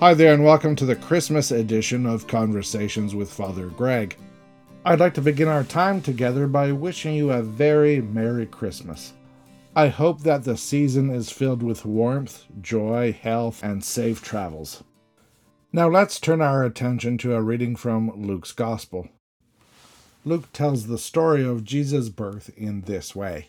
Hi there, and welcome to the Christmas edition of Conversations with Father Greg. I'd like to begin our time together by wishing you a very Merry Christmas. I hope that the season is filled with warmth, joy, health, and safe travels. Now let's turn our attention to a reading from Luke's Gospel. Luke tells the story of Jesus' birth in this way.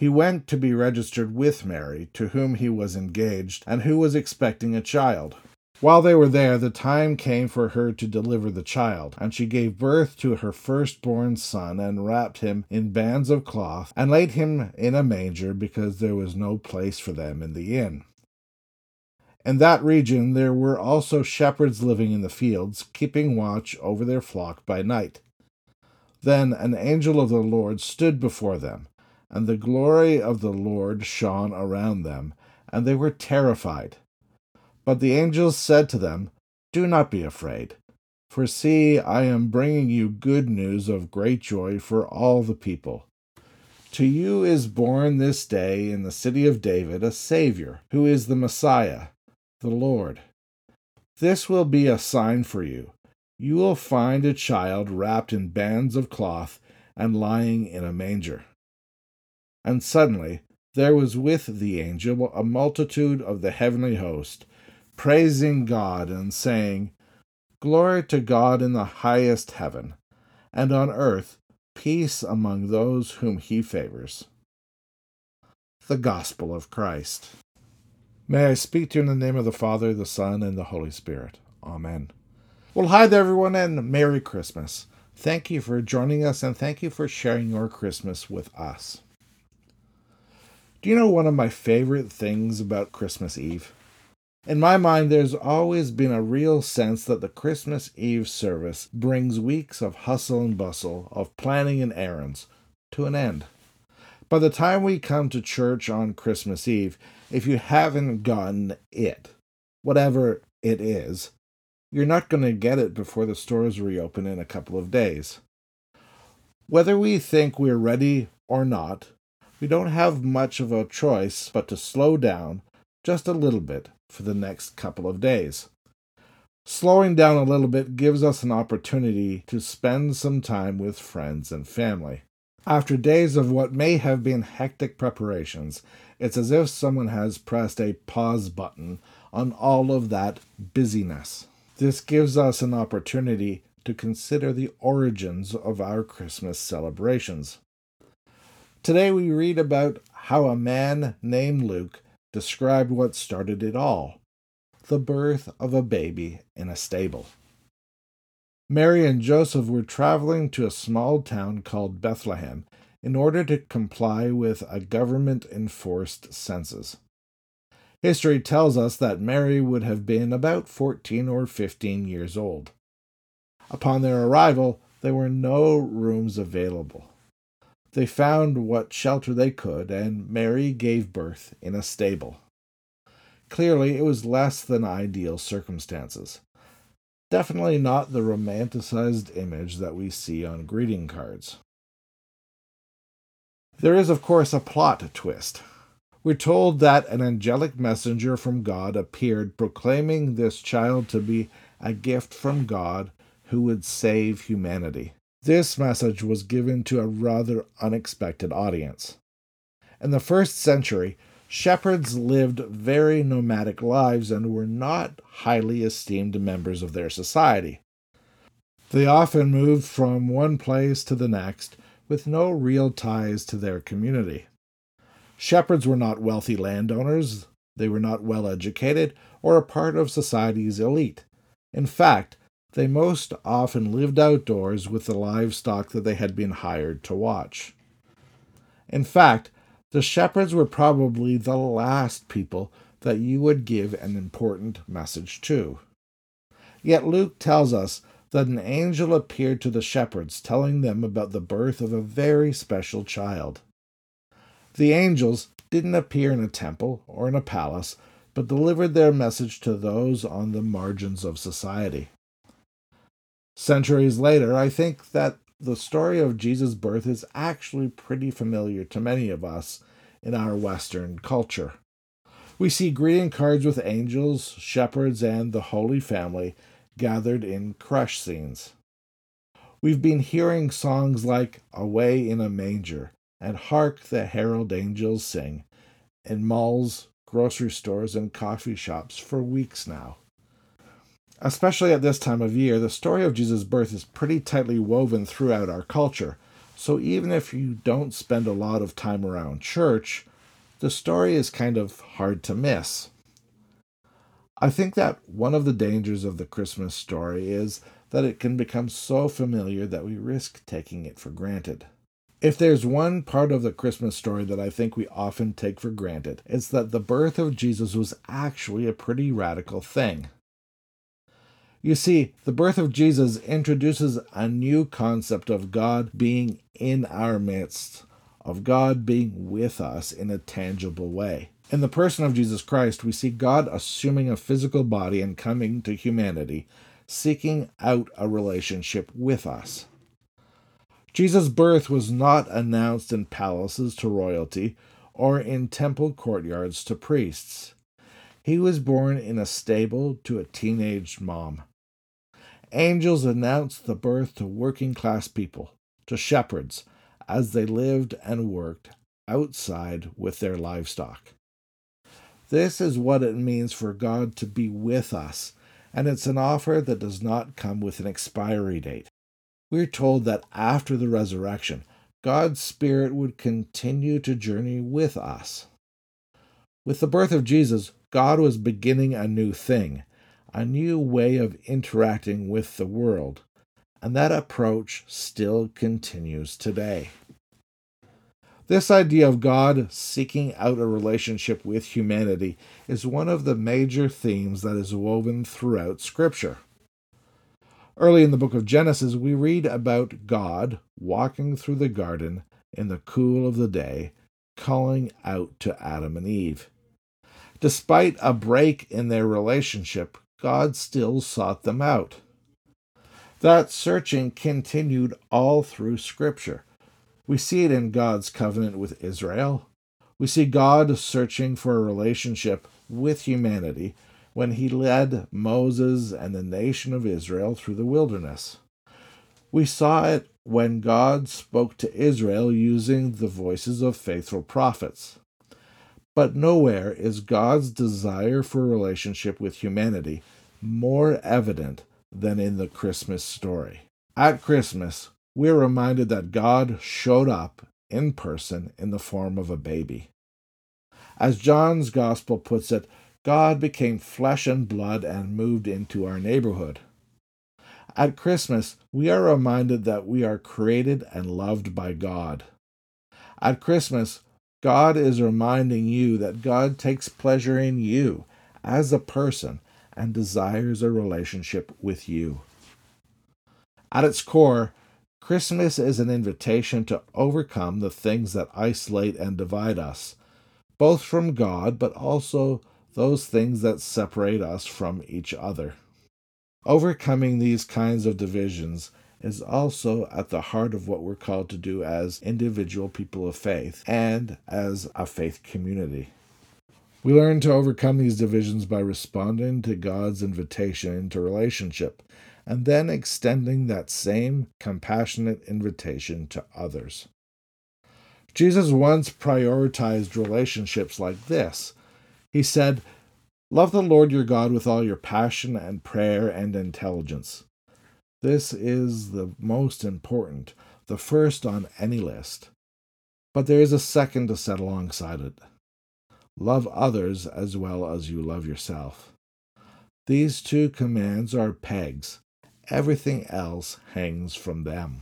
He went to be registered with Mary, to whom he was engaged, and who was expecting a child. While they were there, the time came for her to deliver the child, and she gave birth to her firstborn son, and wrapped him in bands of cloth, and laid him in a manger, because there was no place for them in the inn. In that region there were also shepherds living in the fields, keeping watch over their flock by night. Then an angel of the Lord stood before them and the glory of the Lord shone around them, and they were terrified. But the angels said to them, Do not be afraid, for see, I am bringing you good news of great joy for all the people. To you is born this day in the city of David a Savior, who is the Messiah, the Lord. This will be a sign for you. You will find a child wrapped in bands of cloth and lying in a manger. And suddenly there was with the angel a multitude of the heavenly host, praising God and saying, Glory to God in the highest heaven, and on earth peace among those whom he favors. The Gospel of Christ. May I speak to you in the name of the Father, the Son, and the Holy Spirit. Amen. Well, hi there, everyone, and Merry Christmas. Thank you for joining us, and thank you for sharing your Christmas with us. Do you know one of my favorite things about Christmas Eve? In my mind, there's always been a real sense that the Christmas Eve service brings weeks of hustle and bustle, of planning and errands, to an end. By the time we come to church on Christmas Eve, if you haven't gotten it, whatever it is, you're not going to get it before the stores reopen in a couple of days. Whether we think we're ready or not, we don't have much of a choice but to slow down just a little bit for the next couple of days. Slowing down a little bit gives us an opportunity to spend some time with friends and family. After days of what may have been hectic preparations, it's as if someone has pressed a pause button on all of that busyness. This gives us an opportunity to consider the origins of our Christmas celebrations. Today we read about how a man named Luke described what started it all the birth of a baby in a stable. Mary and Joseph were traveling to a small town called Bethlehem in order to comply with a government enforced census. History tells us that Mary would have been about 14 or 15 years old. Upon their arrival, there were no rooms available. They found what shelter they could, and Mary gave birth in a stable. Clearly, it was less than ideal circumstances. Definitely not the romanticized image that we see on greeting cards. There is, of course, a plot twist. We're told that an angelic messenger from God appeared proclaiming this child to be a gift from God who would save humanity. This message was given to a rather unexpected audience. In the first century, shepherds lived very nomadic lives and were not highly esteemed members of their society. They often moved from one place to the next with no real ties to their community. Shepherds were not wealthy landowners, they were not well educated, or a part of society's elite. In fact, they most often lived outdoors with the livestock that they had been hired to watch. In fact, the shepherds were probably the last people that you would give an important message to. Yet Luke tells us that an angel appeared to the shepherds, telling them about the birth of a very special child. The angels didn't appear in a temple or in a palace, but delivered their message to those on the margins of society. Centuries later, I think that the story of Jesus' birth is actually pretty familiar to many of us in our Western culture. We see greeting cards with angels, shepherds, and the Holy Family gathered in crèche scenes. We've been hearing songs like Away in a Manger and Hark the Herald Angels Sing in malls, grocery stores, and coffee shops for weeks now. Especially at this time of year, the story of Jesus' birth is pretty tightly woven throughout our culture. So even if you don't spend a lot of time around church, the story is kind of hard to miss. I think that one of the dangers of the Christmas story is that it can become so familiar that we risk taking it for granted. If there's one part of the Christmas story that I think we often take for granted, it's that the birth of Jesus was actually a pretty radical thing. You see, the birth of Jesus introduces a new concept of God being in our midst, of God being with us in a tangible way. In the person of Jesus Christ, we see God assuming a physical body and coming to humanity, seeking out a relationship with us. Jesus' birth was not announced in palaces to royalty or in temple courtyards to priests. He was born in a stable to a teenaged mom. Angels announced the birth to working class people, to shepherds, as they lived and worked outside with their livestock. This is what it means for God to be with us, and it's an offer that does not come with an expiry date. We're told that after the resurrection, God's Spirit would continue to journey with us. With the birth of Jesus, God was beginning a new thing, a new way of interacting with the world, and that approach still continues today. This idea of God seeking out a relationship with humanity is one of the major themes that is woven throughout Scripture. Early in the book of Genesis, we read about God walking through the garden in the cool of the day, calling out to Adam and Eve. Despite a break in their relationship, God still sought them out. That searching continued all through Scripture. We see it in God's covenant with Israel. We see God searching for a relationship with humanity when he led Moses and the nation of Israel through the wilderness. We saw it when God spoke to Israel using the voices of faithful prophets. But nowhere is God's desire for relationship with humanity more evident than in the Christmas story. At Christmas, we're reminded that God showed up in person in the form of a baby. As John's Gospel puts it, God became flesh and blood and moved into our neighborhood. At Christmas, we are reminded that we are created and loved by God. At Christmas, God is reminding you that God takes pleasure in you as a person and desires a relationship with you. At its core, Christmas is an invitation to overcome the things that isolate and divide us, both from God, but also those things that separate us from each other. Overcoming these kinds of divisions is also at the heart of what we're called to do as individual people of faith and as a faith community. We learn to overcome these divisions by responding to God's invitation into relationship and then extending that same compassionate invitation to others. Jesus once prioritized relationships like this. He said, Love the Lord your God with all your passion and prayer and intelligence. This is the most important, the first on any list. But there is a second to set alongside it. Love others as well as you love yourself. These two commands are pegs. Everything else hangs from them.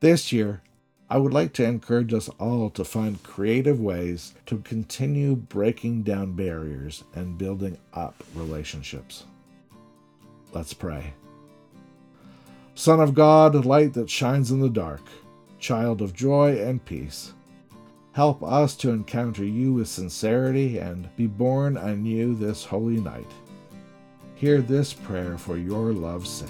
This year, I would like to encourage us all to find creative ways to continue breaking down barriers and building up relationships. Let's pray. Son of God, light that shines in the dark, child of joy and peace, help us to encounter you with sincerity and be born anew this holy night. Hear this prayer for your love's sake.